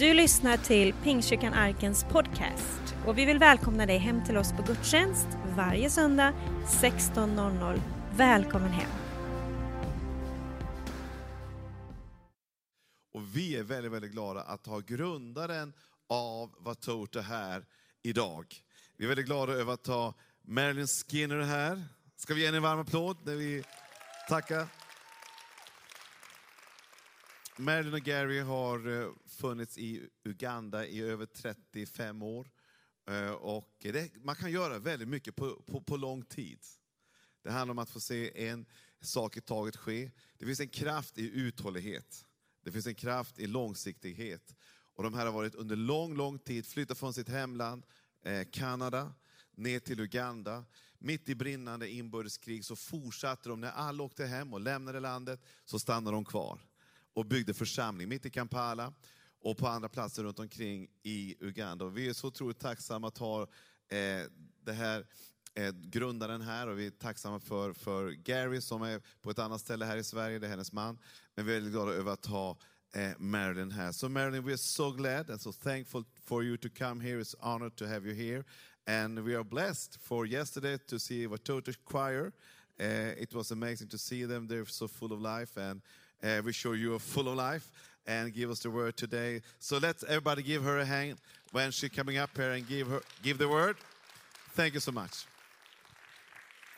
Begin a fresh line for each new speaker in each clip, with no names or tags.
Du lyssnar till Pingstkyrkan Arkens podcast och vi vill välkomna dig hem till oss på gudstjänst varje söndag 16.00. Välkommen hem!
Och vi är väldigt, väldigt glada att ha grundaren av Vatoto här idag. Vi är väldigt glada över att ha Marilyn Skinner här. Ska vi ge henne en varm applåd när vi tackar? Marilyn och Gary har eh, funnits i Uganda i över 35 år. Eh, och det, man kan göra väldigt mycket på, på, på lång tid. Det handlar om att få se en sak i taget ske. Det finns en kraft i uthållighet. Det finns en kraft i långsiktighet. Och de här har varit under lång, lång tid, flyttat från sitt hemland, eh, Kanada, ner till Uganda. Mitt i brinnande inbördeskrig så fortsatte de, när alla åkte hem och lämnade landet, så stannade de kvar och byggde församling mitt i Kampala och på andra platser runt omkring i Uganda. Och vi är så otroligt tacksamma att ha eh, det här eh, grundaren här och vi är tacksamma för, för Gary som är på ett annat ställe här i Sverige, det är hennes man. Men vi är väldigt glada över att ha eh, Marilyn här. Så Marilyn, we are so glad and so thankful for you to come here. It's an honor to have you here. And we are blessed for yesterday to see Watoto Choir. Uh, it was amazing to see them. They're so full of life, and uh, we're sure you are full of life and give us the word today. So let's everybody give her a hand when she's coming up here and give her give the word. Thank you so much.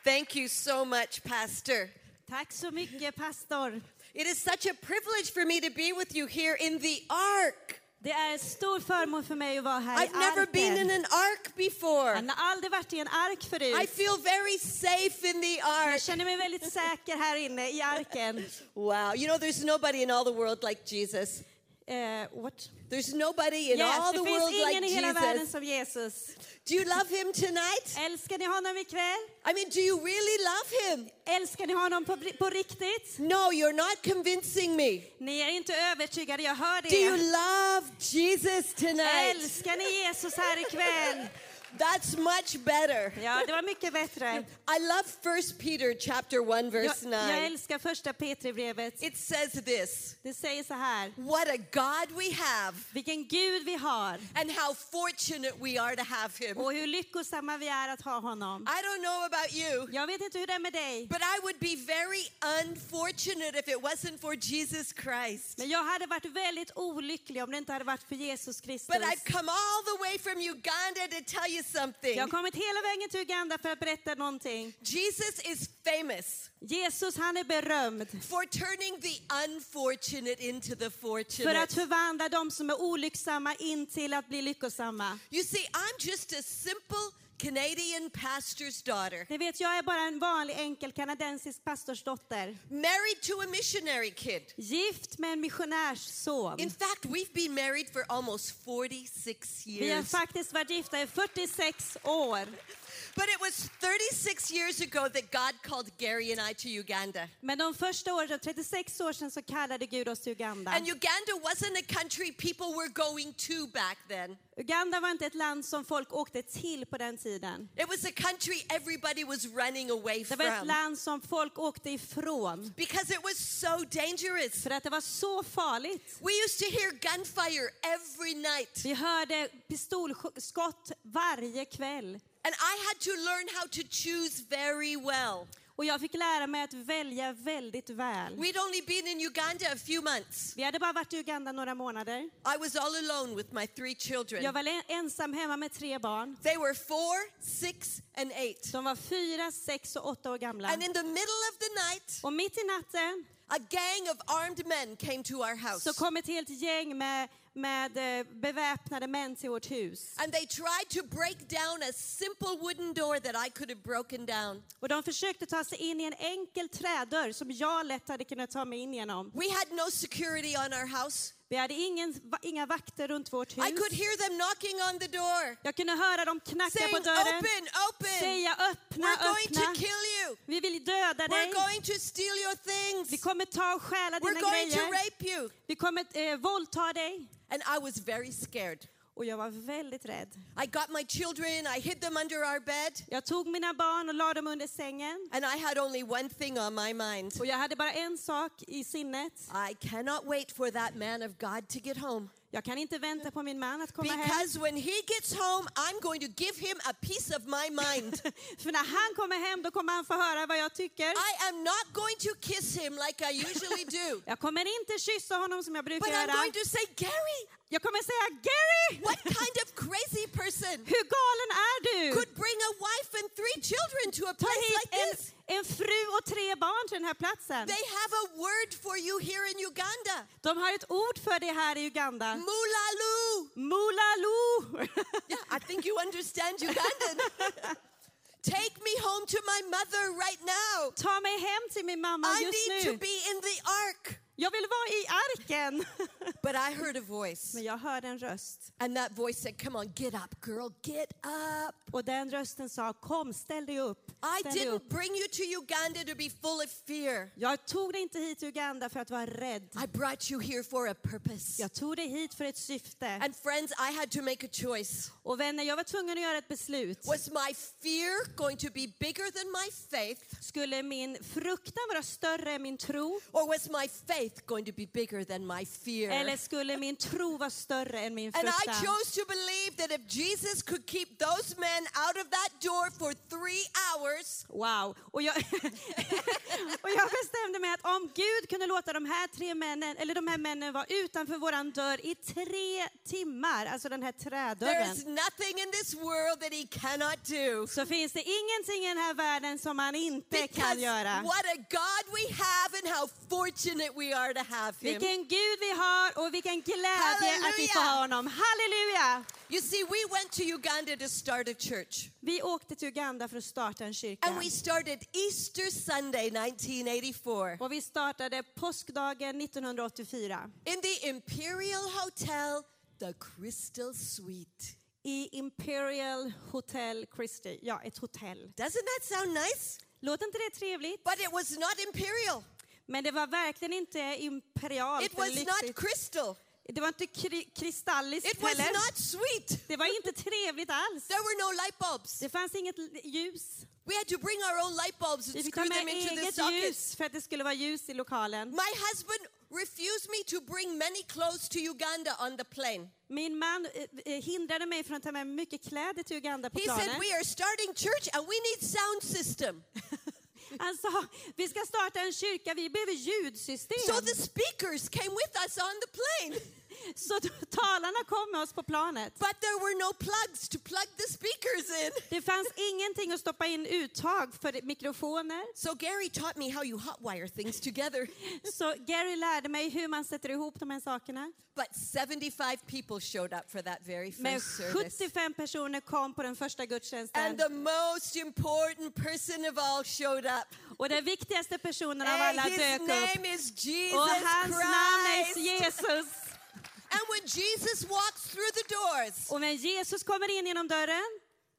Thank you so much, Pastor.
Tack så mycket pastor.
It is such a privilege for me to be with you here in the ark.
Det är en stor förmån för mig att vara här
I've never been in an ark before.
Han har aldrig varit i en ark
I feel very safe in the
Jag
ark.
känner mig väldigt säker här inne i arken.
Wow, you know, there's nobody in all the world like Jesus.
Eh, what?
There's nobody in all
Yes,
the
det finns
world like Jesus.
Jesus.
Do you love him tonight?
Älskar ni honom ikväll?
I mean, do you really love him?
Älskar ni honom på, på riktigt?
No, you're not convincing me.
Ni är inte övertygade, jag hör
Do you
det.
love Jesus tonight?
Älskar ni Jesus här ikväll?
That's much better.
Ja, det var mycket bättre.
I love 1 Peter chapter 1
Jag,
verse 9.
jag älskar första Petribrevet.
It says this,
Det säger så här.
what a God we have
Vilken Gud vi har
and how fortunate we are to have him.
och hur lyckosamma vi är att ha honom.
I don't know about you,
Jag vet inte hur det är med dig,
but I would be very unfortunate if it wasn't for Jesus Christ.
men jag hade varit väldigt olycklig om det inte hade varit för Jesus Kristus.
But I've come all the way from Uganda to tell you something.
Jag har kommit hela vägen till Uganda för att berätta någonting.
Jesus is famous
Jesus, han är berömd
for turning the unfortunate into the
för att
fortunate.
förvandla de som är olycksamma in till att bli lyckosamma.
You see, I'm just a simple Canadian pastor's daughter,
Ni vet, jag är bara en vanlig enkel kanadensisk pastorsdotter.
married to a missionary kid.
Gift med en missionärsson.
In fact, we've been married for almost 46
Vi har
years.
faktiskt varit gifta i 46 år.
But it was 36 years ago that God called Gary and I to Uganda.
Men de första åren, 36 år sedan, så kallade Gud oss till Uganda.
And Uganda wasn't a country people were going to back then.
Uganda var inte ett land som folk åkte till på den tiden.
It was a country everybody was running away
Det var ett
from
land som folk åkte ifrån.
because it was so dangerous.
För att det var så farligt.
We used to hear gunfire every night.
Vi hörde pistolskott varje kväll.
And I had to learn how to choose very well.
Och jag fick lära mig att välja väldigt väl.
We'd only been in Uganda a few months.
Vi hade bara varit i Uganda några månader.
I was all alone with my three children.
Jag var en- ensam hemma med tre barn.
They were four, six, and eight.
De var fyra, sex och åtta år gamla.
And in the middle of the night,
Och mitt i natten
a gang of armed men came to our house.
så kom ett helt gäng med, med eh, beväpnade män till vårt hus.
And they tried to break down a simple wooden door that I could have broken down.
Och de försökte ta sig in i en enkel trädörr som jag lätt hade kunnat ta mig in genom.
We had no security on our house.
Vi hade ingen, inga vakter runt vårt
I
hus.
could hear them knocking on the door,
Jag kunde höra dem knacka
saying,
på dörren,
Open, open.
säga öppna,
We're going
öppna.
to kill you.
Vi vill döda dig.
We're going to steal your
Vi
things.
kommer ta och stjäla
We're
dina
going to
grejer.
rape you.
Vi kommer eh, våldta dig.
And I was very scared.
Och jag var väldigt rädd.
I got my children, I hid them under our bed,
Jag tog mina barn och la dem under sängen.
and I had only one thing on my mind.
Och jag hade bara en sak i sinnet.
I cannot wait for that man of God to get home.
Jag kan inte vänta på min man att komma hem.
Because when he gets home, I'm going to give him a piece of my mind.
För när han kommer hem då kommer han få höra vad jag tycker.
I am not going to kiss him like I usually do,
Jag kommer inte kyssa honom som jag brukar
but I'm
göra.
going to say, Gary,
Jag kommer säga Gary!
what kind of crazy person
Hur galen är du?
could bring a wife and three children to a place like
en,
this?
en fru och tre barn till den här platsen.
They have a word for you here in Uganda.
De har ett ord för det här i Uganda.
Mulalu.
Mulaloo!
Yeah, I think you understand Ugandan. Take me home to my mother right now.
Ta mig hem till min mamma
I
just
need to be in the ark.
Jag vill vara i arken.
But I heard a voice,
Men jag hörde en röst.
and that voice said, Come on, get up, girl, get up.
Och den rösten sa, kom ställ dig upp.
I didn't bring you to Uganda to be full of fear.
Jag tog dig inte hit till Uganda för att vara rädd.
I brought you here for a purpose.
Jag tog dig hit för ett syfte.
And friends, I had to make a choice.
Och vänner, jag var tvungen att göra ett beslut.
Was my fear going to be bigger than my faith,
Skulle min fruktan vara större än min tro?
or was my faith going to be bigger than my fear?
Eller skulle min tro vara större än min
And I
fruktan?
chose to believe that if Jesus could keep those men out of that door for three hours,
Wow. Och jag, och jag bestämde mig att om Gud kunde låta de här tre männen, eller de här männen vara utanför våran dörr i tre timmar, alltså den här trädörren,
nothing in this world that he cannot do.
så finns det ingenting i den här världen som han inte kan
Because
göra.
what a God we have and how fortunate we are to have him.
Vilken Gud vi har och vilken glädje att vi får ha honom. Halleluja!
You see, we went to Uganda to start a church.
Vi åkte till Uganda för att starta en kyrka.
And we started Easter Sunday 1984
Och vi startade påskdagen 1984
in the Imperial Hotel, the Crystal Suite.
i Imperial Hotel Christie. Ja, ett hotell.
Doesn't that sound nice?
Låter inte det trevligt?
But it was not imperial.
Men det var verkligen inte imperialt
It was not crystal.
Det var inte kri- kristalliskt
It was
heller.
not sweet.
Det var inte trevligt alls.
There were no light bulbs.
Det fanns inget ljus.
We had to bring our own light bulbs and
Vi fick ta med eget ljus för att det skulle vara ljus i lokalen.
My husband refused me to bring many clothes to Uganda on the plane.
Min man eh, eh, hindrade mig från att ta med mycket kläder till Uganda på
He said,
planet.
We are starting church and we need sound system.
Han sa, vi ska starta en kyrka, vi behöver ljudsystem.
So the speakers came with us on the plane.
Så talarna kom med oss på planet.
But there were no plugs to plug the speakers in.
Det fanns ingenting att stoppa in uttag för mikrofoner.
So Gary taught me how you hotwire things together.
Så Gary lärde mig hur man sätter ihop de här sakerna.
But 75 people showed up for that very
Men
first service.
75 personer kom på den första gudstjänsten.
And the most important person of all showed up.
Och den viktigaste personen av alla dök upp. Och hans namn är. Jesus.
And when Jesus walks through the doors,
Och när Jesus kommer in genom dörren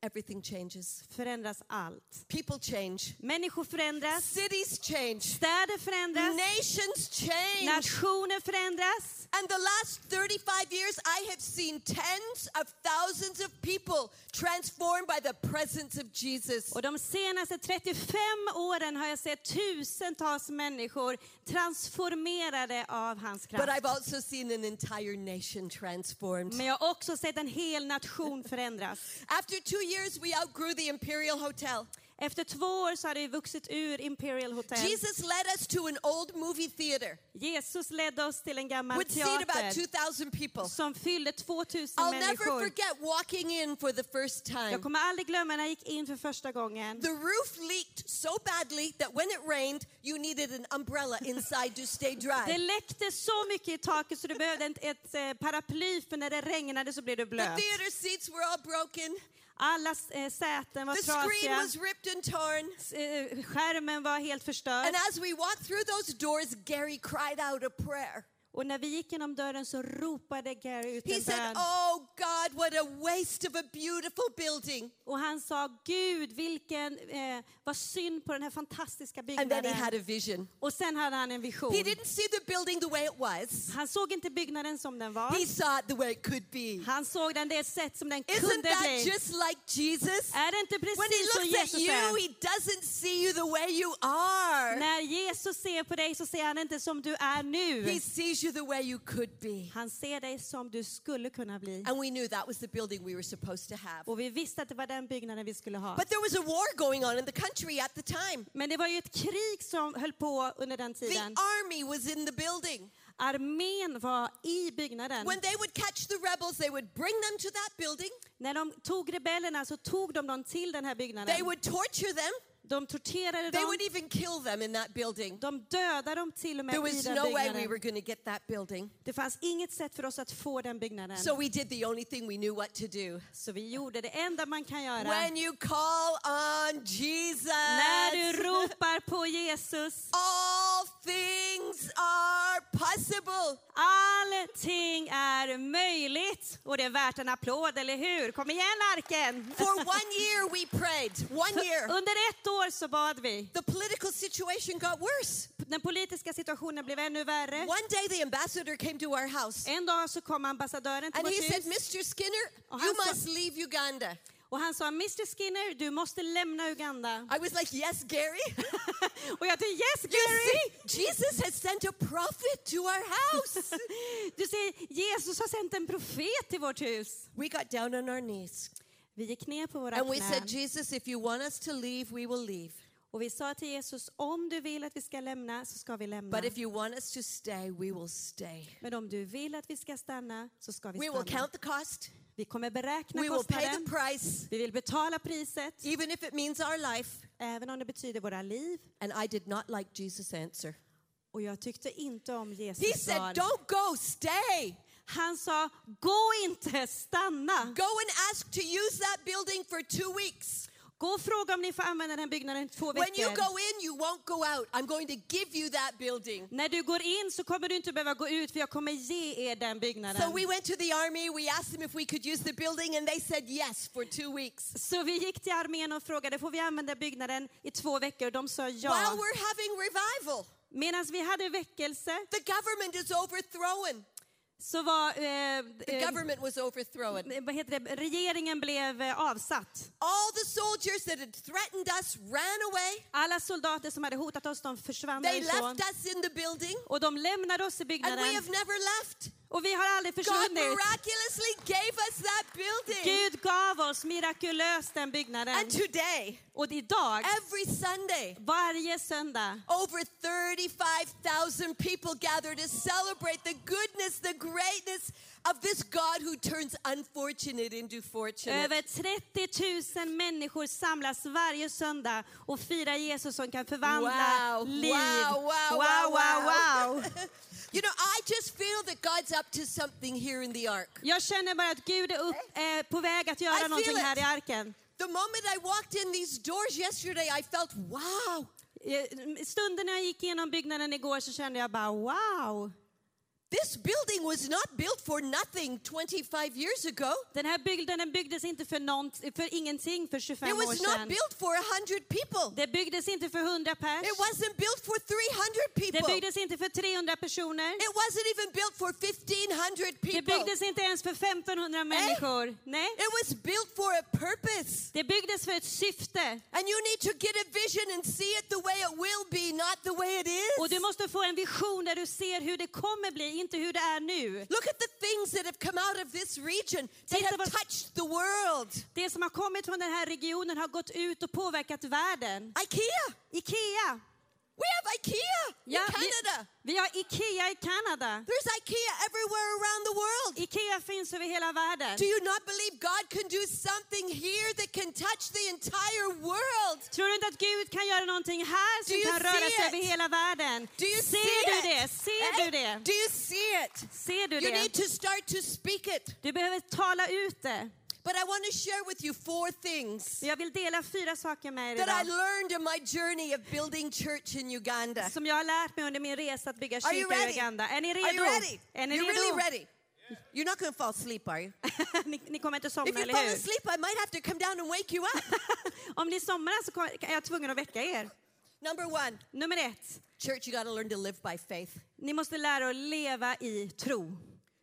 everything changes.
förändras allt.
People change.
Människor förändras,
Cities change.
städer förändras,
Nations change.
nationer förändras.
And the last 35 years, I have seen tens of thousands of people transformed by the presence of Jesus.
Och de senaste 35 åren har jag sett tusentals människor transformerade av hans
But I've
kraft.
also seen an entire nation transformed.
Men jag har också sett en hel nation förändras.
After two years, we outgrew the Imperial Hotel.
Efter två år så hade vi vuxit ur Imperial Hotel.
Jesus led us to an old movie theater.
Jesus ledde oss till en gammal
Would seat about
teater
2,000 people.
som fyllde 2000
I'll never
människor.
forget walking in for the first time.
Jag kommer aldrig glömma när jag gick in för första gången.
The roof leaked so badly that when it rained, you needed an umbrella inside to stay
Det
dry.
läckte så mycket i taket så du behövde ett, ett eh, paraply för när det regnade så blev du
The
blöt.
theater seats were all broken.
Alla eh, säten var
The screen
trasiga.
was ripped and torn.
Eh, Skärmen var helt förstörd.
And as we walked through those doors, Gary cried out a prayer.
Och när vi gick genom dörren så ropade Gary ut
He
en
said,
bön.
Oh God, what a waste of a beautiful building.
Och han sa, Gud vilken, eh, vad synd på den här fantastiska
And then he
byggnaden.
had a vision.
Och sen hade han en vision.
He didn't see the building the way it was,
Han såg inte byggnaden som den var.
he saw it the way it could be.
Han såg den det sätt som den
Isn't
kunde
that
bli.
just like Jesus?
Är det inte
When he
precis som
looks at
Jesus
you,
är?
he doesn't see you the way you are.
När Jesus ser på dig så ser han inte som du är
He
nu.
sees sees you the way you could be.
Han ser dig som du skulle kunna bli.
And we knew that was the building we were supposed to have.
Och vi visste att det var den byggnaden vi skulle ha.
But there was a war going on in the country at the time.
Men det var ju ett krig som höll på under den
The
tiden.
army was in the building.
Armén var i byggnaden.
When they would catch the rebels, they would bring them to that building.
När de tog rebellerna så tog de dem till den här
They
byggnaden.
would torture them.
De torterade
They
dem.
would even kill them in that building.
De dödade dem till och med
There
i
was
den
no way we
byggnaden.
were going to get that building.
Det fanns inget sätt för oss att få den byggnaden.
So we did the only thing we knew what to do.
Så vi gjorde det enda man kan göra.
When you call on Jesus,
När du ropar på Jesus,
all things are possible.
allting är möjligt. Och det är värt en applåd, eller hur? Kom igen Arken!
For one year we prayed. One year.
Under ett år så bad vi.
The political situation got worse.
Den politiska situationen blev ännu värre.
One day the ambassador came to our house
En dag så kom ambassadören till
and he
vårt
said,
hus
Mr. Skinner, you must leave Uganda.
och han sa Mr Skinner, du måste lämna Uganda.
I was like, yes, Gary.
Och jag tänkte yes
You
Gary!
see, Jesus has sent a prophet to our house.
Du ser, Jesus har sänt en profet till vårt hus.
we got down on our knees
Vi gick ner på våra
and we said,
knän
Jesus, if you want us to leave, we will leave.
och vi sa till Jesus, om du vill att vi ska lämna så ska vi lämna.
But if you want us to stay, we will stay.
Men om du vill att vi ska stanna så ska vi
We will
stanna.
count the cost.
Vi kommer beräkna
We will pay the
kostnaden.
price,
Vi vill betala priset,
even if it means our life.
även om det betyder våra liv.
And I did not like Jesus' answer.
Och jag tyckte inte om
He
Jesus
said,
svar.
Don't go, stay.
Han sa, gå inte, stanna.
Go and ask to use that building for two weeks.
Gå och fråga om ni får använda den byggnaden två
When you
veckor.
go in, you won't go out. I'm going to give you that building.
När du går in så kommer du inte behöva gå ut för jag kommer ge er den byggnaden.
So we went to the army. We asked them if we could use the building, and they said yes for two weeks.
Så vi gick till armén och frågade, får vi använda byggnaden i två veckor? De sa
While
ja.
we're having revival,
Medan vi hade väckelse
the government is overthrown.
Så var, eh,
The
eh,
government was overthrown.
vad heter det, regeringen blev eh, avsatt.
All the soldiers that had threatened us ran away.
Alla soldater som hade hotat oss, de försvann
They
därifrån.
left us in the building,
Och de lämnade oss i
and we
byggnaden.
have never left.
Och vi har aldrig
God miraculously gave us that building.
Gud gav oss mirakulöst den byggnaden.
And today,
Och idag,
every Sunday,
varje söndag,
over 35,000 people gather to celebrate the goodness, the greatness of this God who turns unfortunate into fortunate.
över 30 000 människor samlas varje söndag och firar Jesus som kan förvandla
Wow,
liv.
wow, wow,
wow,
wow,
wow.
You know, I just feel that God's up to something here in the ark.
Jag känner bara att Gud är upp, eh, på väg att
I
göra
feel
någonting här i arken.
The moment I walked in these doors yesterday, I felt, wow,
Eh, Stunden när jag gick igenom byggnaden igår så kände jag bara wow.
This building was not built for nothing 25 years ago.
Den här byggnaden byggdes inte för, nånt, för ingenting för 25
It
år
was not built for 100 people.
Det byggdes inte för 100 pers.
It wasn't built for 300
Det
people.
byggdes inte för 300 personer.
It wasn't even built for 1,500
Det
people.
byggdes inte ens för 1500 människor. Nej,
It was built for a purpose.
det byggdes för ett syfte.
And you need to get a vision and see it the way it will be, not the way it
Och du
is.
måste få en vision där du ser hur det kommer bli, inte hur det är nu.
Look at the things that have come out of this region that
Titta
have touched the world.
Det som har kommit från den här regionen har gått ut och påverkat världen.
IKEA.
Ikea.
We have IKEA in
Ja, vi,
Canada.
vi har Ikea i Kanada.
There's IKEA everywhere around the world.
Ikea finns över hela världen.
Do you not believe God can do something here that can touch the entire world?
Tror du inte att Gud kan göra någonting här som
you
kan röra sig över hela världen?
Do you
Ser
see
du
it?
det? Ser
Eh?
du det?
Do you see it?
Ser du
You need
det?
to start to speak it.
Du behöver tala ut det.
But I want to share with you four things
Jag vill dela fyra saker med er
that I
idag.
learned in my journey of building church in Uganda.
Som jag har lärt mig under min resa att bygga
Are you
kyrka i
ready?
Uganda. Är ni
Are
redo?
you ready?
Är ni
You're
redo?
really ready. You're not going to fall asleep, are you?
ni, ni kommer inte
If
somna,
you
eller
fall
hur?
asleep, I might have to come down and wake you up.
Om ni somnar så är jag tvungen att väcka er.
Number one,
Nummer ett.
church, you got to learn to live by faith.
Ni måste lära er att leva i tro.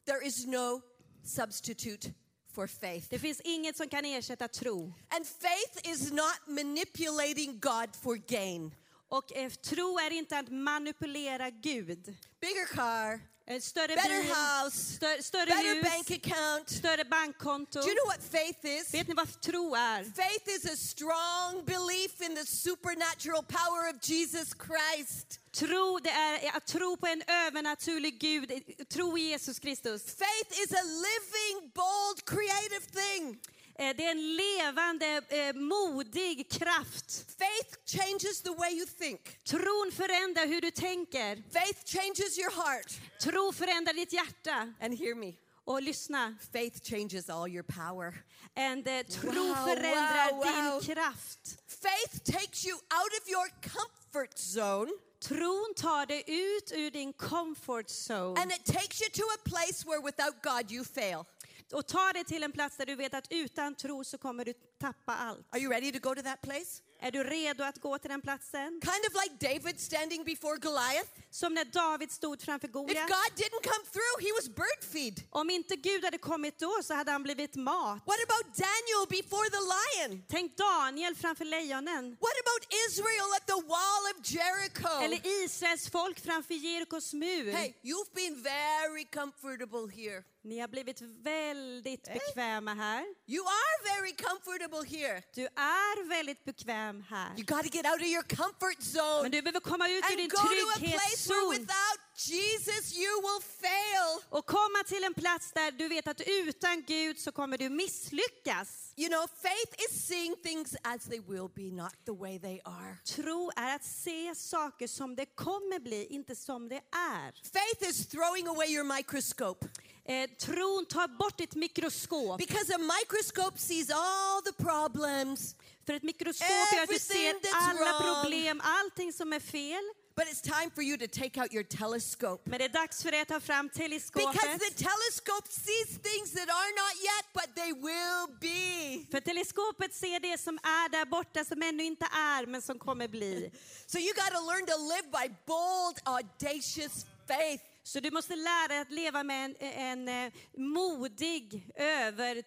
There is no substitute for faith.
Det finns inget som kan ersätta tro.
And faith is not manipulating God for gain.
Och eh, tro är inte att manipulera Gud.
Bigger car,
Eh, Större
better
bil,
house,
större, större
better
hus,
bank account.
större bankkonto.
Do you know what faith is?
Vet ni vad tro är?
Faith is a strong belief in the supernatural power of Jesus Christ.
Tro, det är att tro på en övernaturlig Gud, tro i Jesus Kristus.
Faith is a living, bold, creative thing.
Eh, Det är en levande, eh, modig kraft.
Faith changes the way you think.
Tron förändrar hur du tänker.
Faith changes your heart.
Tro förändrar ditt hjärta.
And hear me,
Och lyssna,
faith changes all your power.
en eh, tro
Wow,
förändrar
wow, wow.
din kraft.
Faith takes you out of your comfort zone
Tron tar dig ut ur din comfort zone
and it takes you to a place where without God you fail.
Och tar dig till en plats där du vet att utan tro så kommer du tappa allt.
Are you ready to go to that place?
Är du redo att gå till den platsen?
Kind of like David standing before Goliath.
Som när David stod framför
If
Goliat.
God didn't come through, he was bird feed.
Om inte Gud hade kommit då så hade han blivit mat.
What about Daniel before the lion?
Tänk Daniel framför lejonen.
What about Israel at the wall of Jericho?
Eller Israels folk framför Jerikos mur.
Hey, you've been very comfortable here.
Ni har blivit väldigt bekväma här.
You are very comfortable here.
Du är väldigt bekväm här.
You got to get out of your comfort zone
Men du behöver komma ut ur din
go to a place where
trygghetszon
without Jesus you will fail.
och komma till en plats där du vet att utan Gud så kommer du misslyckas.
You know, faith is seeing things as they will be, not the way they are.
Tro är att se saker som det kommer bli, inte som det är.
Faith is throwing away your microscope
Eh, tron tar bort ditt mikroskop.
because a microscope sees all the problems,
För ett mikroskop gör att du ser alla
wrong.
problem, allting som är fel.
but it's time for you to take out your telescope.
Men det är dags för dig att ta fram
Because
teleskopet.
the telescope sees things that are not yet, but they will be.
För teleskopet ser det som är där borta, som ännu inte är, men som kommer bli.
So you got to learn to live by bold, audacious faith.
Så du måste lära dig att leva med en, en, eh, modig över...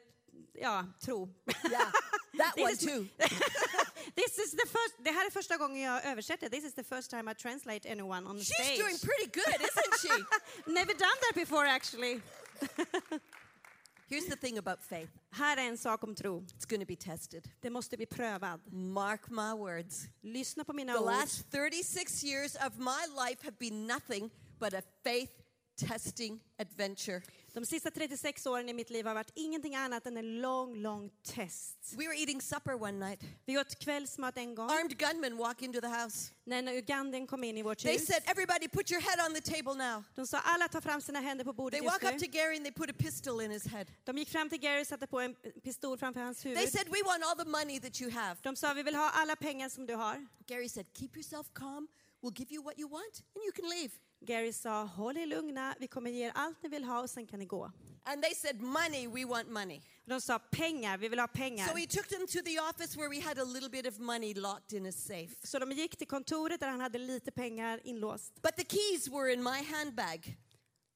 Ja, tro.
Yeah, that one too.
This is the first, det här är första gången jag översätter. This is the first time I translate anyone on the
She's
stage.
doing pretty good, isn't she?
Never done that before actually.
Here's the thing about faith
Här är en sak om tro.
it's going to be tested.
Det måste bli prövad.
Mark my words.
Lyssna på mina
The
ord.
last 36 years of my life have been nothing but a faith testing adventure.
De sista 36 åren i mitt liv har varit ingenting annat än en lång, lång test.
We were eating supper one night.
Vi åt kvällsmat en gång
Armed gunmen walk into the house.
när en uganden kom in i vårt
They
hus.
said, Everybody put your head on the table now.
De sa alla tar fram sina händer på bordet
They
just
walk up to
nu.
Gary and they put a pistol in his head.
De gick fram till Gary och satte på en pistol framför hans
They
huvud.
said, We want all the money that you have.
De sa vi vill ha alla pengar som du har.
Gary said, Keep yourself calm. We'll give you what you want and you can leave.
Gary sa håll er lugna, vi kommer ge er allt ni vill ha och sen kan ni gå.
And they said, Money, we want money.
De sa pengar, vi vill ha pengar.
So he took them to the office where we had a little bit of money locked in a safe.
Så de gick till kontoret där han hade lite pengar inlåst.
But the keys were in my handbag.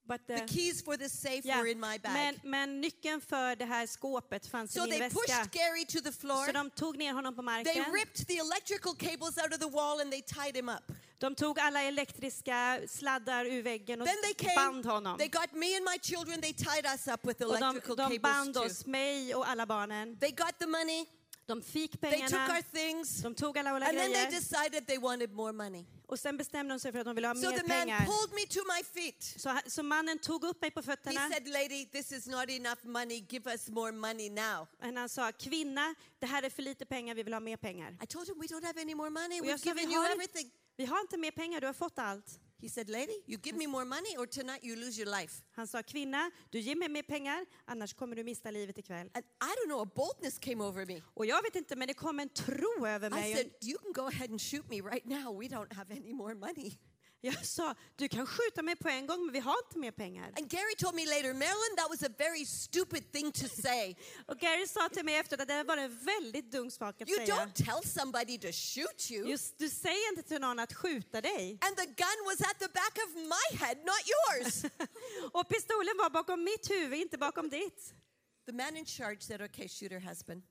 But,
The
eh,
keys for the safe
ja,
were in my bag.
men, men nyckeln för det här skåpet fanns
so
i min
they
väska.
pushed Gary to the floor.
Så de tog ner honom på
They
marken.
ripped the electrical cables out of the wall and they tied him up.
De tog alla elektriska sladdar ur väggen och
came,
band honom.
they got me and my children, they tied us up with
Och de,
electrical
de band
too.
oss, mig och alla barnen.
They got the money,
De fick
they took
pengarna,
our things,
de tog alla våra
and then they
grejer
decided they wanted more money.
och sen bestämde de sig för att de ville ha
So
mer
the man
pengar.
pulled me to my feet.
Så, så mannen tog upp mig på
He
fötterna
said, Lady, this is not enough money. Give us more money now.
och han sa kvinna, det här är för lite pengar, vi vill ha mer pengar.
I told him, We don't have any more money.
Och
We've given you everything.
Vi har inte mer pengar, du har fått allt.
He said, Lady, you give me more money or tonight you lose your life.
Han sa kvinna, du ger mig mer pengar, annars kommer du mista livet ikväll.
And I don't know, a boldness came over me.
Och jag vet inte, men det kom en tro över
I
mig.
said, You can go ahead and shoot me right now. We don't have any more money.
Jag sa, du kan skjuta mig på en gång, men vi har inte mer pengar.
And Gary told me later, Marilyn, that was a very stupid thing to say.
Och Gary sa till mig efter att det var en väldigt dum sak att
You
säga.
don't tell somebody to shoot you.
Just, du säger inte till någon att skjuta dig.
And the gun was at the back of my head, not yours.
Och pistolen var bakom mitt huvud, inte bakom ditt.
the man in charge said, Okay, shoot her husband.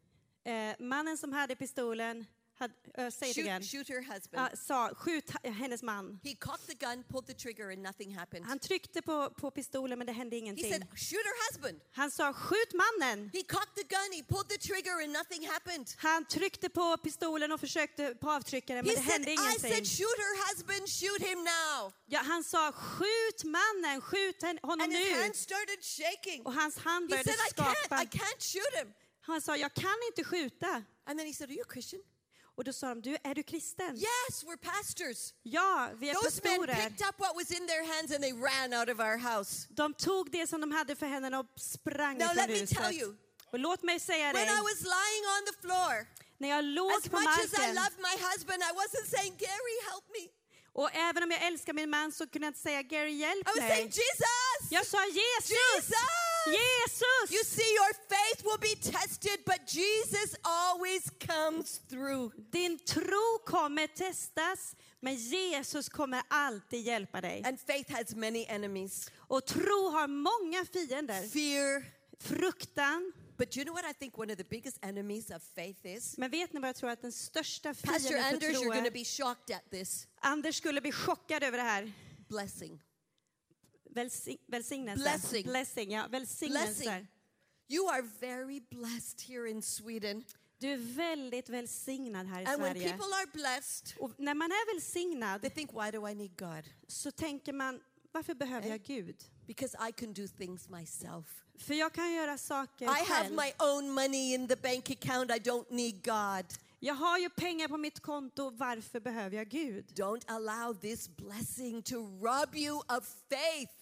Eh, mannen som hade pistolen, hade, uh, say it again,
shoot, shoot her husband.
uh, sa skjut hennes man.
he cocked the gun, pulled the trigger, and nothing happened.
Han tryckte på, på pistolen men det hände
He
ingenting.
said, shoot her husband.
Han sa skjut mannen.
He cocked the gun, he pulled the trigger, and nothing happened.
Han tryckte på pistolen och försökte på avtryckaren
He
men det
said,
hände
I
ingenting.
said, shoot her husband, shoot him now.
Ja, han sa skjut mannen, skjut honom
And his
nu.
hand started shaking.
Och hans hand
He
började
said, I can't,
skaka.
I can't shoot him.
Han sa jag kan inte skjuta.
And then he said, Are you a Christian?
Och då sa de, du, är du kristen?
Yes, we're pastors.
Ja, vi är
Those men
pastorer.
picked up what was in their hands and they ran out of our house.
De tog det som de hade för händerna och sprang
Now let me
huset.
tell you,
Och låt mig säga
when
dig,
I was lying on the floor,
när jag låg
as
på
much as I
marken
loved my husband, I wasn't saying, Gary, help me.
och även om jag älskar min man så kunde jag inte säga Gary hjälp
I was saying,
mig.
Jesus!
Jag sa Jesus!
Jesus!
Jesus!
You see, your faith will be tested, but Jesus always comes through.
Din tro kommer testas, men Jesus kommer alltid hjälpa dig.
And faith has many enemies
Och tro har många fiender.
fear.
Fruktan.
But you know what I think one of the biggest enemies of faith is?
Men vet ni vad jag tror att den största
Pastor
fienden för
Anders, you're going to be shocked at this.
Anders skulle bli chockad över det här.
Blessing.
Välsi välsignelse.
Blessing.
Blessing, ja. Välsignelser.
Blessing. You are very blessed here in Sweden.
Du är väldigt välsignad här i
And when
Sverige.
people are blessed,
Och när man är välsignad
they think, why do I need God?
så tänker man, varför behöver jag Gud?
Because I can do things myself.
För jag kan göra saker
I have
själv.
my own money in the bank account. I don't need God.
Jag har ju pengar på mitt konto, varför behöver jag Gud?
Don't allow this blessing to rob you of faith.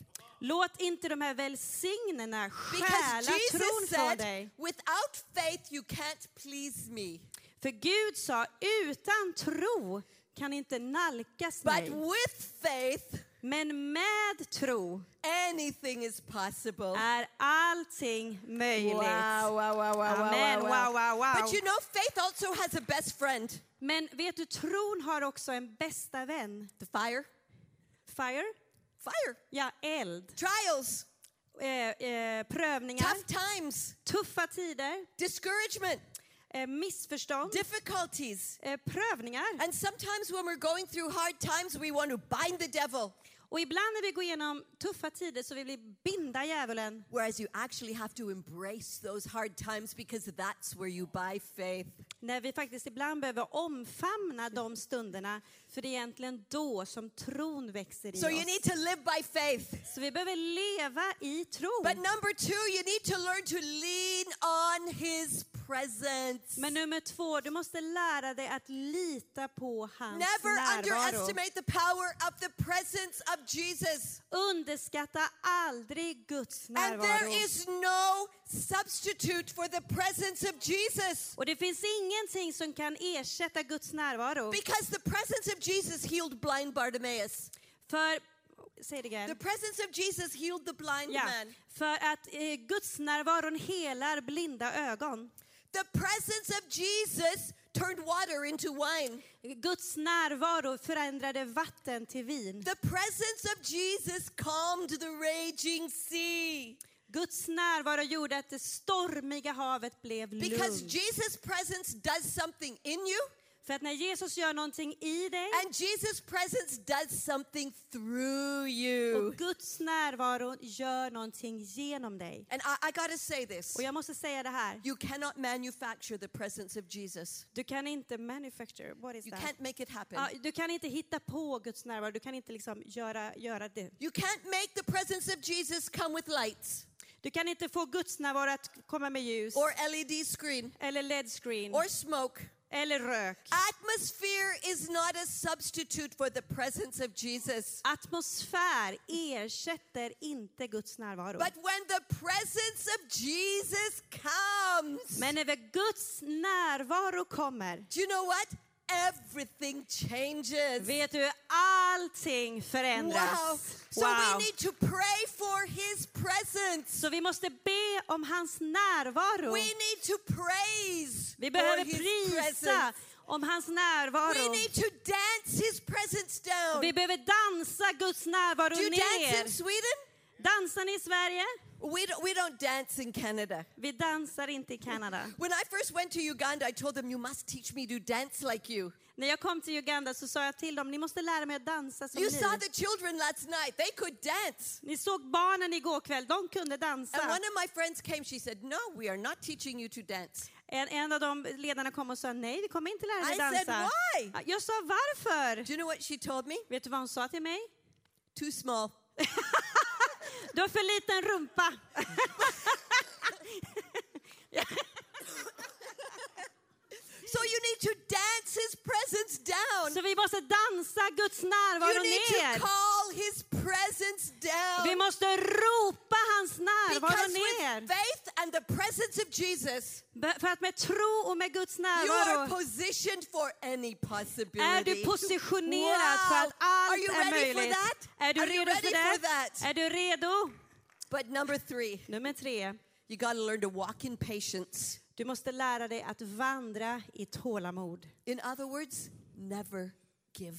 Låt inte de här välsignena
Because
stjäla tron från dig.
without faith, you can't please me.
För Gud sa, utan tro kan inte nalkas
But
mig.
with faith,
Men med tro
anything is possible.
är allting möjligt.
Wow, wow, wow, wow,
Amen.
wow,
Wow, wow, wow.
But you know, faith also has a best friend,
Men vet du, tron har också en bästa vän.
the fire.
Fire?
Fire.
Ja, eld.
Trials,
Eh, eh, prövningar,
tough times,
tuffa tider,
discouragement,
eh, missförstånd,
difficulties.
eh, prövningar.
And sometimes when we're going through hard times, we want to bind the devil.
Och ibland när vi går igenom tuffa tider så vill vi binda djävulen.
Whereas you actually have to embrace those hard times because that's where you buy faith.
När vi faktiskt ibland behöver omfamna de stunderna. För det är egentligen då som tron växer i
So you
oss.
need to live by faith.
Så vi behöver leva i tro.
But number two, you need to learn to lean on his presence.
Men nummer två, du måste lära dig att lita på hans
Never
närvaro.
underestimate the power of the presence of Jesus.
Underskatta aldrig Guds
And
närvaro.
there is no substitute for the presence of Jesus.
Och det finns ingenting som kan ersätta Guds närvaro.
Because the presence of Jesus healed blind Bartimaeus.
För, säg det
The
igen.
presence of Jesus healed the blind
Ja,
man.
för att eh, Guds närvaron helar blinda ögon.
The presence of Jesus turned water into wine.
Guds närvaro förändrade vatten till vin.
The presence of Jesus calmed the raging sea.
Guds närvaro gjorde att det stormiga havet blev
Because
lugnt.
Jesus' presence does something in you,
För att när Jesus gör någonting i dig
and Jesus' presence does something through you.
och Guds närvaro gör någonting genom dig.
And I, I gotta say this
Och jag måste säga det här.
you cannot manufacture the presence of Jesus,
Du kan inte manufacture, what is
you
that?
can't make it happen.
Ja, du kan inte hitta på Guds närvaro, du kan inte liksom göra, göra det.
You can't make the presence of Jesus come with lights
Du kan inte få Guds närvaro att komma med ljus,
or LED screen
eller LED-screen,
or smoke.
Eller rök.
Atmosphere is not a substitute for the presence of Jesus.
Atmosfär ersätter inte Guds närvaro.
But when the presence of Jesus comes,
Men när Guds närvaro kommer,
do you know what? Everything changes.
vet du, allting
Wow.
förändras.
So we need to pray for his presence.
Så vi måste be om hans närvaro.
We need to praise
Vi
for
behöver
his
prisa
presence.
om hans
We
närvaro.
need to dance his presence down.
Vi behöver dansa Guds närvaro
Do you dance
ner.
in Sweden?
Dansar ni i Sverige?
We don't, we don't dance in Canada.
Vi dansar inte i Kanada.
When I first went to Uganda, I told them, You must teach me to dance like you.
När jag kom till Uganda så sa jag till dem, ni måste lära mig att dansa som
You
ni.
saw the children last night, they could dance.
Ni såg barnen igår kväll, de kunde dansa.
And one of my friends came, she said, No, we are not teaching you to dance.
En, en av de ledarna kom och sa, nej vi kommer inte lära dig
I said,
dansa.
"Why?"
Ja, Jag sa, varför?
Do you know what she told me?
Vet du vad hon sa till mig?
Too small.
Du har för liten rumpa.
So you need to dance his presence down.
Så vi måste dansa Guds närvaro
You need
ner.
to call his presence down.
Vi måste ropa hans närvaro
Because
ner.
with faith and the presence of Jesus,
För att med tro och med Guds
you are
närvaro
positioned for any possibility.
är du positionerad för
Wow.
att
Are
allt
you
är
ready for
möjligt.
that?
Är du
Are
redo
ready
för
for
det?
that?
Är du redo?
But number three,
Nummer tre.
you got to learn to walk in patience.
Du måste lära dig att vandra i tålamod.
In other words, never give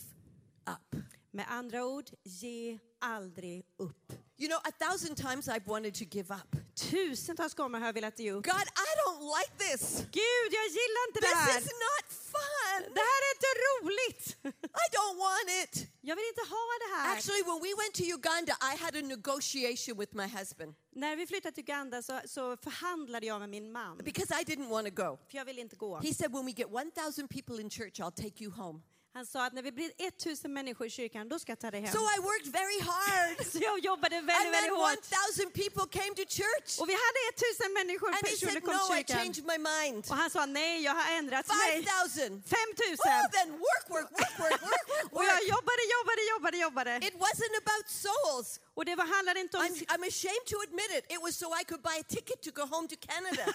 up.
Med andra ord, ge aldrig upp.
You know, a thousand times I've wanted to give up.
Tusentals gånger har jag velat ge upp.
God, I don't like this.
Gud, jag gillar inte det
This
här.
is not fun.
Det här är inte roligt.
I don't want it.
Jag vill inte ha det här.
Actually, when we went to Uganda, I had a negotiation with my husband
När vi flyttade till Uganda så, så förhandlade jag med min man.
because I didn't want to go.
För jag ville inte gå.
He said, When we get 1,000 people in church, I'll take you home.
Han sa att när vi blir 1000 människor i kyrkan, då ska jag ta dig hem.
So I worked very hard.
Så jag jobbade
And
väldigt, väldigt hårt.
1,000 people came to church.
Och vi hade 1000 människor
And he
personer
said,
kom
No,
till
I
kyrkan.
changed my mind.
Och han sa nej, jag har ändrat mig.
5,000.
5000.
Oh, then work, work, work, work, work, work,
Och jag jobbade, jobbade, jobbade, jobbade.
It wasn't about souls.
Och det var, handlade inte om...
I'm, I'm ashamed to admit it. It was so I could buy a ticket to go home to Canada.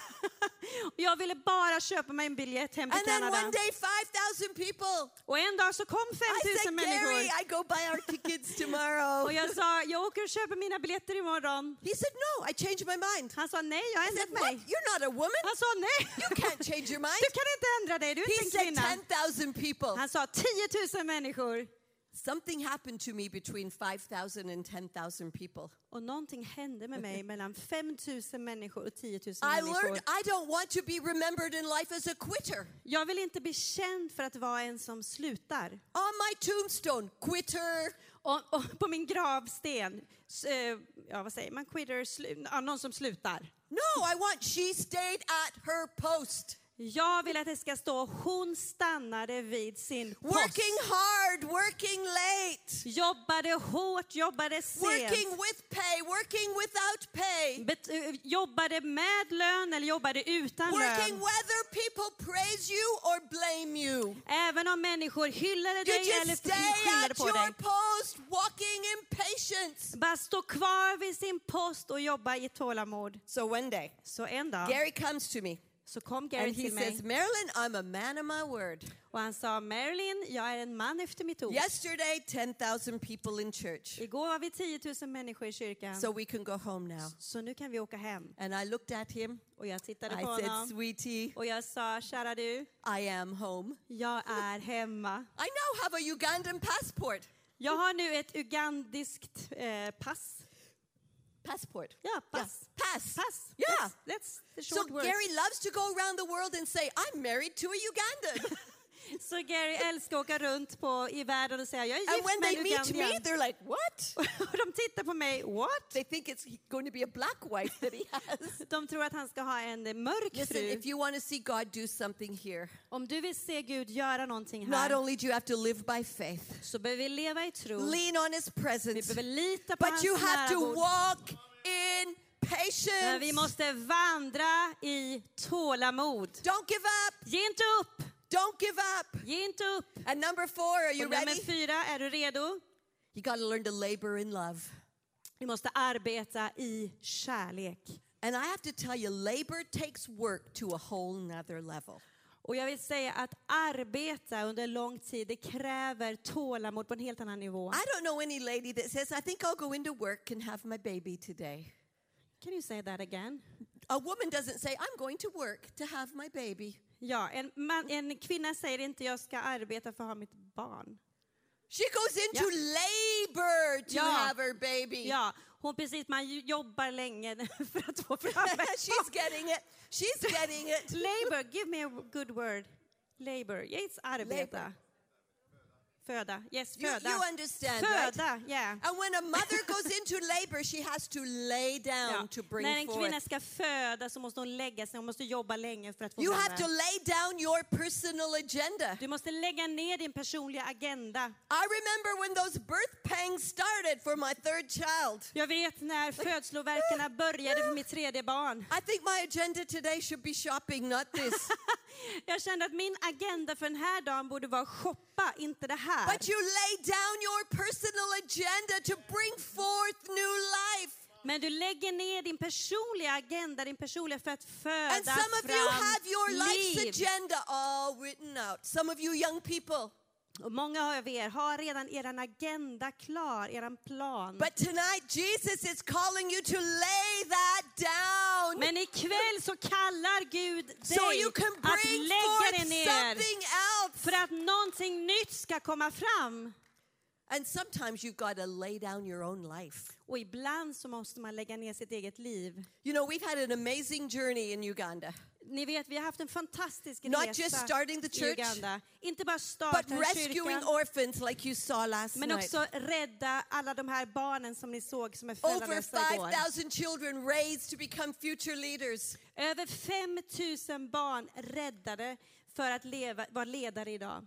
Jag ville bara köpa mig en biljett hem till
and then
Kanada.
one day, 5,000 people.
Och en dag så kom
I
5000
said,
människor.
Gary, I go buy our tickets tomorrow.
Och jag sa, jag åker och köper mina biljetter imorgon.
He said, No, I changed my mind.
Han sa nej, jag har
said,
ändrat
What?
mig.
You're not a woman.
Han sa nej.
You can't change your mind.
Du kan inte ändra dig, du är
He
inte en
said
kvinna.
10,000 people.
Han sa 10 000 människor.
Something happened to me between 5,000 and 10,000 people.
Och någonting hände med mig mellan 5 000 människor och 10 000
I
människor.
learned I don't want to be remembered in life as a quitter.
Jag vill inte bli känd för att vara en som slutar.
On my tombstone, quitter.
Och, och på min gravsten, s- eh, ja vad säger man, quitter, slu, ja, någon som slutar.
No, I want she stayed at her post.
Jag vill att det ska stå, hon stannade vid sin post.
Working hard, working late.
Jobbade hårt, jobbade sent.
Working with pay, working without pay.
Bet, eh, jobbade med lön eller jobbade utan
Working
lön.
whether people praise you or blame you.
Även om människor hyllade
You
dig eller
stay
skyllade
at
på
your
dig.
post, walking in patience.
Bara stå kvar vid sin post och jobba i tålamod.
So one day,
Så en dag
Gary comes to me
så kom Gary
and he
till
says,
mig
Marilyn, I'm a man of my word.
och han sa Marilyn, jag är en man efter mitt ord.
Yesterday, 10,000 people in church.
Igår var vi 10 000 människor i kyrkan.
So we can go home now.
Så nu kan vi åka hem.
And I looked at him.
Och jag tittade
I
på
said,
honom
Sweetie,
och jag sa, kära du,
I am home.
jag är hemma.
I now have a Ugandan passport.
Jag har nu ett ugandiskt eh, pass.
Passport. Yeah.
pass.
Pass.
Pass.
Yeah.
That's, that's the
So
short word.
Gary loves to go around the world and say, I'm married to a Ugandan.
Så Gary älskar att åka runt på, i världen och säga, jag är
and
gift
when
med
they meet me, they're like, what?
Och de tittar på mig, what?
They think it's going to be a black wife that he has.
De tror att han ska ha en eh, mörk
Listen,
fru.
if you want to see God do something here,
Om du vill se Gud göra någonting
not
här
only do you have to live by faith,
så behöver vi leva i tro.
lean on his
Vi
presence,
behöver lita på
but
hans
you have to walk in patience.
Men vi måste vandra i tålamod.
Don't give up.
Ge inte upp!
Don't give up.
Ge inte upp!
And number four, are you
nummer
ready?
fyra, är du redo?
You got to learn to labor in love.
Vi måste arbeta i kärlek.
And I have to tell you, labor takes work to a whole nother level.
Och jag vill säga att arbeta under lång tid, det kräver tålamod på en helt annan nivå.
I don't know any lady that says, I think I'll go into work and have my baby today.
Can you say that again?
A woman doesn't say, I'm going to work to have my baby.
Ja, en, man, en kvinna säger inte jag ska arbeta för att ha mitt barn.
She goes into
Yeah.
labor to
Yeah.
have her baby.
Ja, hon precis, man jobbar länge för att få fram ett
She's getting it. She's getting it.
Labor, give me a good word. Labor, yes, arbeta.
Labor.
Föda, yes,
You,
föda.
you understand, right?
Föda, yeah.
And when a mother goes into labor, she has to lay down
Ja.
to bring
När en kvinna ska föda så måste hon lägga sig, hon måste jobba länge för att få
You have to lay down your personal agenda.
Du måste lägga ner din personliga agenda.
I remember when those birth pangs started for my third child.
Jag vet när födslovärkarna började för mitt tredje barn.
I think my agenda today should be shopping, not this.
Jag kände att min agenda för den här dagen borde vara shoppa, inte det här.
But you lay down your personal agenda to bring forth new life.
Men du lägger ner din personliga agenda, din personliga för att föda
And some of
fram
you have your life's
liv.
agenda all written out. Some of you young people.
Och många av er har redan er agenda klar, er plan.
But tonight, Jesus is calling you to lay that down
Men ikväll så kallar Gud dig
so you can
att
bring
lägga
forth
dig ner
something else.
för att någonting nytt ska komma fram.
And sometimes you've got to lay down your own life.
Och ibland så måste man lägga ner sitt eget liv.
You know, we've had an amazing journey in Uganda,
Ni vet, vi har haft en fantastisk
Not
resa
just starting the
i
church,
Uganda. Inte bara
but
starta en
rescuing
kyrka,
orphans like you saw last
men
night.
också rädda alla de här barnen som ni såg som är föräldralösa igår.
5,000 children raised to become future leaders.
Över 5 000 barn räddade för att leva, vara ledare idag.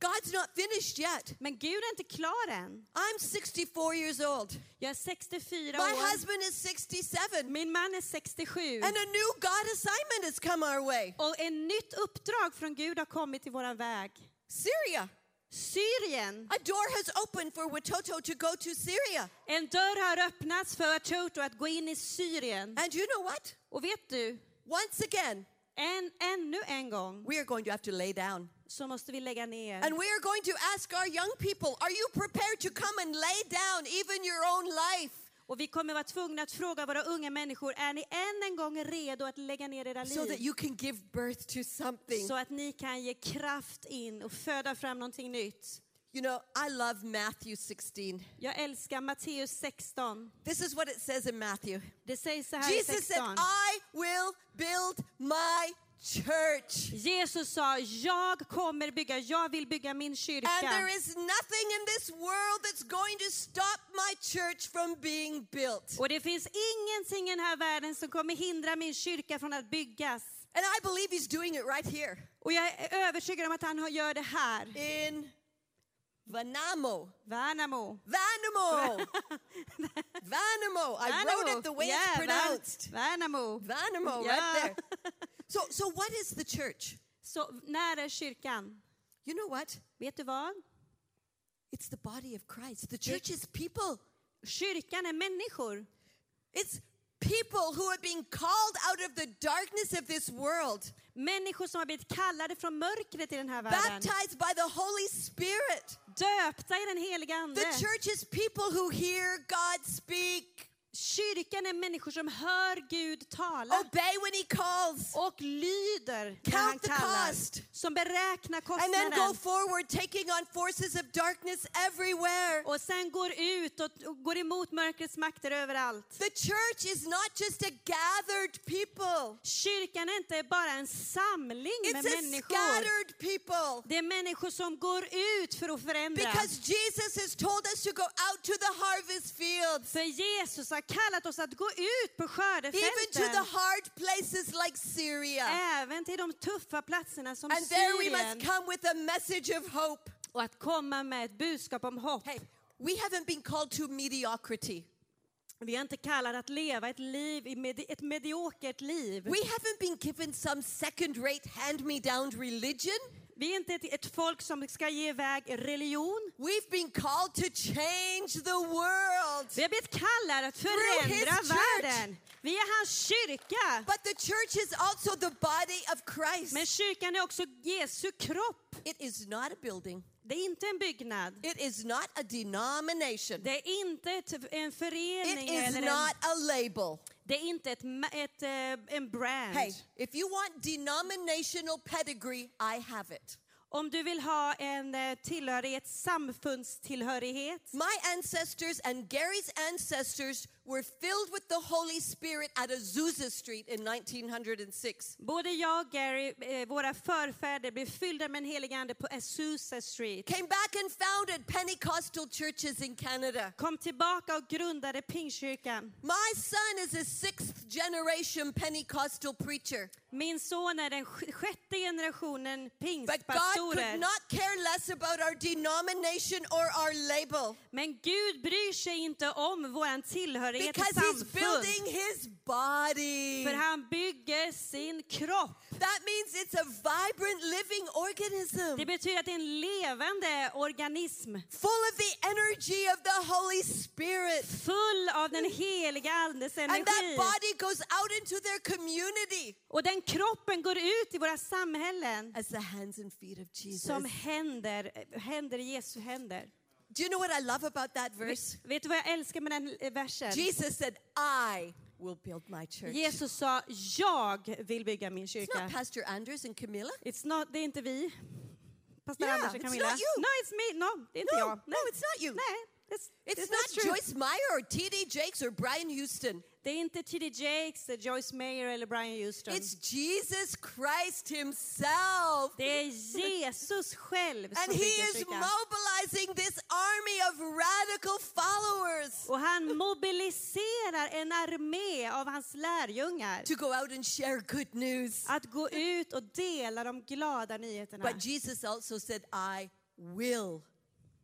God's not finished yet.
Men Gud är inte klar än.
I'm 64 years old.
Jag är 64
My
år.
husband is 67.
Min man är 67.
And a new God assignment has come our way.
Och ett nytt uppdrag från Gud har kommit i våran väg.
Syria.
Syrien.
A door has opened for Watoto to go to Syria.
En dörr har öppnats för Toto att gå in i Syrien.
And you know what?
Och vet du,
Once again,
en, ännu en gång
we are going to have to lay down.
Så måste vi lägga ner.
And we are going to ask our young people, are you prepared to come and lay down even your own life?
Och vi kommer vara tvungna att fråga våra unga människor, är ni än en gång redo att lägga ner era
So that
liv?
you can give birth to something.
Så att ni kan ge kraft in och föda fram någonting nytt.
You know, I love Matthew 16.
Jag älskar Matteus 16.
This is what it says in Matthew.
Det sägs så här i
Jesus said,
16.
I will build my church.
Jesus sa, jag kommer bygga, jag vill bygga min
And
kyrka.
there is nothing in this world that's going to stop my church from being built.
Och det finns ingenting i den här världen som kommer hindra min kyrka från att byggas.
And I believe he's doing it right here
Och jag är övertygad om att han gör det här.
in Vanamo.
Värnamo.
Vanamo. Vanamo. I wrote it the way
yeah,
it's pronounced.
Värnamo.
Vanamo,
Ja.
right there. So, so what is the church?
Så när är kyrkan?
You know what?
Vet du vad?
It's the body of Christ. The church is people.
Kyrkan är människor.
It's people who are being called out of the darkness of this world,
Människor som har blivit kallade från mörkret i den här världen.
baptized by the Holy Spirit.
Döpta i den heliga Ande.
The church is people who hear God speak,
Kyrkan är människor som hör Gud tala
obey when He calls,
och lyder när han
Count the
kallar.
cost.
Som beräknar
and then go
kostnaden.
forward, taking on forces of darkness everywhere.
Och sen går ut och och går emot mörkrets makter överallt.
The church is not just a gathered people,
Kyrkan är inte bara en samling med
it's a
människor.
scattered people.
Det är människor som går ut för att förändra.
Because Jesus has told us to go out to the harvest fields,
För Jesus har kallat oss att gå ut på
even to the
skördefälten.
hard places like Syria.
Även till de tuffa platserna som
And there we
Syrien.
must come with a message of hope.
Och att komma med ett budskap om hopp.
Hey, we haven't been called to mediocrity.
Vi är inte kallade att leva ett liv, ett mediokert liv.
We haven't been given some second rate, hand me down religion.
Vi är inte ett, ett folk som ska ge iväg religion.
We've been called to change the world.
Vi har blivit kallade att förändra världen. Vi är hans kyrka.
But the church is also the body of Christ.
Men kyrkan är också Jesu kropp.
It is not a building.
Det är inte en byggnad.
It is not a denomination.
Det är inte en
It
förening
is
eller en,
not a label.
det är inte ett, ett, eh, en brand.
Hey, if you want denominational pedigree, I have it.
Om du vill ha en eh, tillhörighet, samfundstillhörighet.
My ancestors and Gary's ancestors were filled with the Holy Spirit at Azusa Street in 1906.
Både jag och Gary, eh, våra förfäder, blev fyllda med en helig ande på Azusa Street.
Came back and founded Pentecostal churches in Canada.
Kom tillbaka och grundade Pingstkyrkan.
My son is a sixth generation Pentecostal preacher.
Min son är den sj- sjätte generationen pingstpastorer. Men Gud bryr sig inte om våran tillhörighet
because He's
samfund.
building His body.
För han bygger sin kropp.
That means it's a vibrant living organism
Det betyder att det är en levande organism.
full of the energy of the Holy Spirit.
Full av den heliga Andes
And that
energi.
body goes out into their community
Och den kroppen går ut i våra samhällen
as the hands and feet of Jesus.
som händer, händer i Jesu händer.
Do you know what I love about that verse?
Vet du vad jag älskar med den versen?
Jesus said, I will build my church.
Jesus sa, jag vill bygga min
It's
kyrka.
not Pastor Anders and Camilla.
It's not, det är inte vi. Pastor
Yeah,
Anders och
it's
Camilla.
not you.
No, it's me. No, det är inte
No,
jag.
no, it's not you.
Nej, it's,
It's
it's
not
true.
Joyce Meyer or T.D. Jakes or Brian Houston.
Det är inte T.D. Jakes, Joyce Mayer eller Brian Houston.
It's Jesus Christ Himself.
Det är Jesus själv som
And He is mobilizing this army of radical followers
Och han mobiliserar en armé av hans lärjungar
to go out and share good news.
att gå ut och dela de glada nyheterna.
But Jesus also said, I will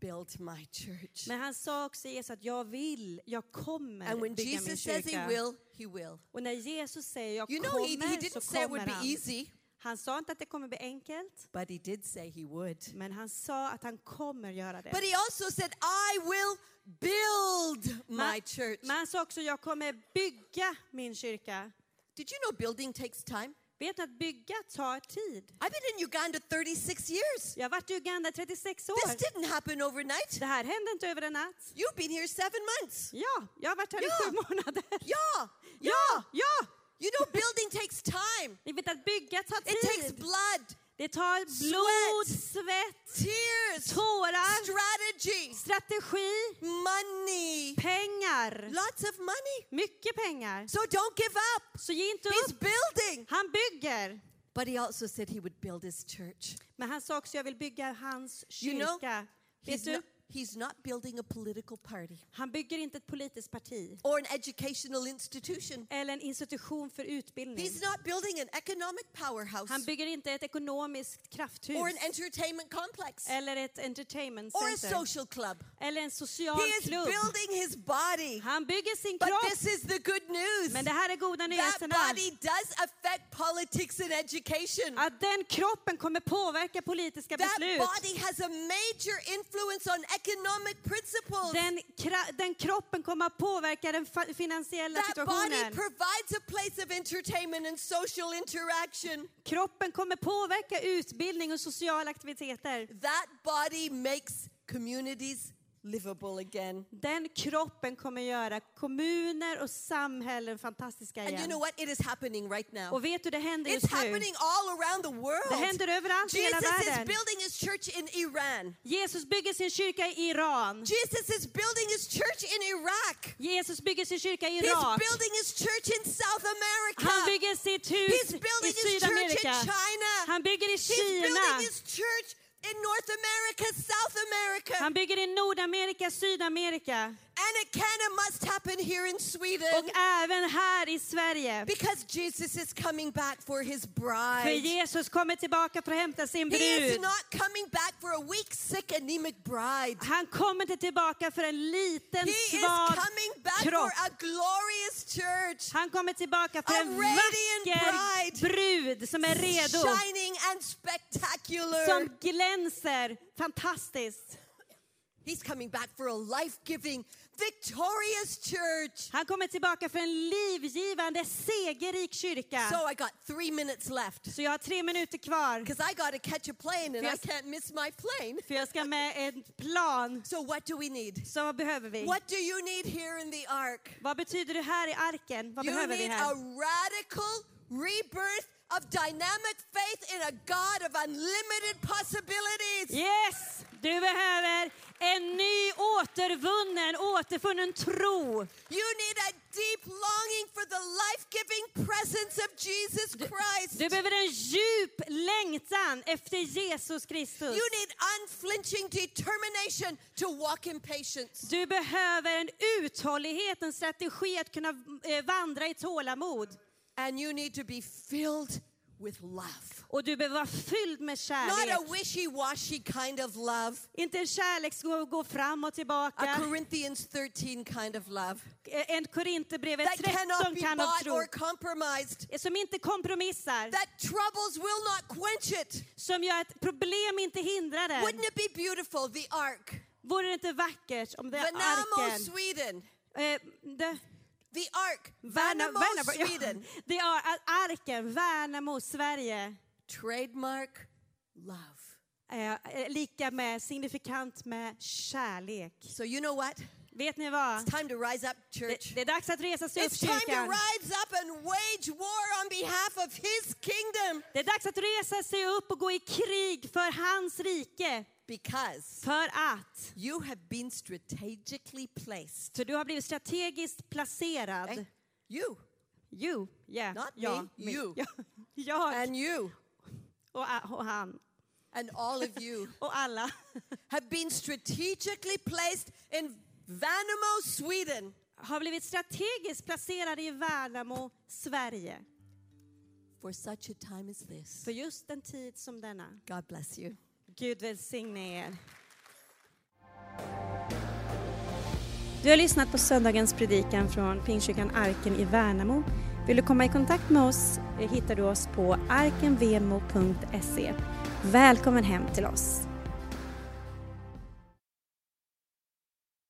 build my church.
Men han sa också Jesus att jag vill, jag kommer
And when
bygga min
Jesus says He
kyrka.
will, He will.
Och när Jesus säger jag
You know, He,
kommer
he
så
didn't say it would be easy,
Han sa inte att det kommer bli enkelt,
but He did say He would.
men han sa att han kommer göra det.
But He also said, I will build my church.
men han sa också jag kommer bygga min kyrka.
Did you know building takes time?
Vet du att bygga tar tid?
I've been in Uganda 36 years.
Jag har varit i Uganda i 36
This
år.
didn't happen overnight.
Det här hände inte över en natt.
You've been here seven months.
Ja, jag har varit här
Ja.
i sju månader.
Yeah,
Ja, ja!
You know, building takes time.
Ni vet att bygga tar
It takes
tid.
blood,
Det tar blod, svett,
tears,
tårar,
strategy,
strategi,
money,
pengar.
lots of money.
Mycket pengar.
So don't give up.
Så ge inte
He's
upp.
building.
Han bygger.
But he also said he would build his church.
Men han sa också jag vill bygga hans
You know,
kyrka. Vet du?
He's not building a political party
Han bygger inte ett politiskt parti
or an educational institution.
eller en institution för utbildning.
He's not building an economic powerhouse
Han bygger inte ett ekonomiskt krafthus
or an entertainment complex
eller ett entertainment
or a
center
social club.
eller en social
He is
klubb.
building his body.
Han bygger sin
But
kropp.
this is the good news.
Men det här är goda
That
nyheterna.
body does affect politics and education.
Att den kroppen kommer påverka politiska
That
beslut.
body has a major influence on economic principles.
Den, den kroppen kommer att påverka den finansiella
That body
situationen.
provides a place of entertainment and social interaction.
Kroppen kommer påverka utbildning och sociala aktiviteter.
That body makes communities livable again.
Den kroppen kommer göra kommuner och samhällen fantastiska
And you
igen.
know what? It is happening right now.
Och vet du, det händer
It's
just nu.
happening all around the
Det
world.
händer överallt i hela
Jesus is
världen.
building his church in Iran.
Jesus bygger sin kyrka i Iran.
Jesus is building his church in Iraq.
Jesus bygger sin kyrka i
He's
Irak.
building his church in South America.
Han bygger sitt hus
He's
i
building his church in
Sydamerika.
China.
Han bygger i
He's building
Kina.
his church in North America, South America.
Han bygger i Nordamerika, Sydamerika
And it can and must happen here in Sweden.
och även här i Sverige.
Because Jesus is coming back for his
För
bride.
Jesus kommer tillbaka för att hämta sin
He is
brud.
not coming back for a weak, sick, anemic bride.
Han kommer inte tillbaka för en liten
He is
svag
coming back
kropp.
for a glorious church.
Han kommer tillbaka för
A
en vacker brud som är redo.
Shining and spectacular.
Som glänser fantastiskt.
He's coming back for a life-giving, victorious church.
Han kommer tillbaka för en livgivande, segerrik kyrka.
So I got three minutes left.
Så jag har tre minuter kvar.
Because I got to catch a plane and I can't miss my plane.
För jag ska med en plan.
So what do we need?
Så vad behöver vi?
What do you need here in the ark?
Vad betyder det här i arken? Vad
You
behöver vi
need
här?
a radical rebirth of dynamic faith in a God of unlimited possibilities.
Yes! Du behöver en ny återvunnen, återfunnen tro.
You need a deep longing for the life giving presence of Jesus Christ.
Du behöver en djup längtan efter Jesus Kristus.
You need unflinching determination to walk in patience.
Du behöver en uthållighet, en strategi att kunna eh, vandra i tålamod.
And you need to be filled with love.
Och du behöver vara fylld med
Not
kärlek.
a wishy washy kind of love,
Inte en kärlek som går fram och
a
tillbaka.
Corinthians 13 kind of love
Eh, En Korinthierbrevet
that
13
cannot be
av
bought
tro.
or compromised,
Som inte kompromissar.
that troubles will not quench it.
Som gör att problem inte hindrar den.
Wouldn't it be beautiful? The ark.
Vore det inte vackert om det är arken...
Sweden.
Eh, det,
The ark.
Värna,
Värnamo,
Värnamo, ja,
Sweden.
det är arken, Värnamo, Sverige.
Trademark love.
Eh, eh, lika med, signifikant med kärlek.
So you know what?
Vet ni vad?
It's time to rise up,
Det,
church.
det är dags att resa sig upp
It's time to
kyrkan.
rise up and wage war on behalf of his kingdom.
Det är dags att resa sig upp och gå i krig för hans rike.
Because
För att.
you have been strategically placed.
För du har blivit strategiskt placerad.
Okay? You
You, yeah.
Not
ja,
me,
mig.
you.
Ja, jag
and you
och, och han
and all of you
och alla
have been strategically placed in Värnamo, Sweden
har blivit strategiskt placerade i Värnamo, Sverige.
for such a time as this.
För just en tid som denna.
God bless you.
Gud välsigne er. Du har lyssnat på söndagens predikan från Pingstkyrkan Arken i Värnamo. Vill du komma i kontakt med oss eh, hittar du oss på arkenvemo.se. Välkommen hem till oss.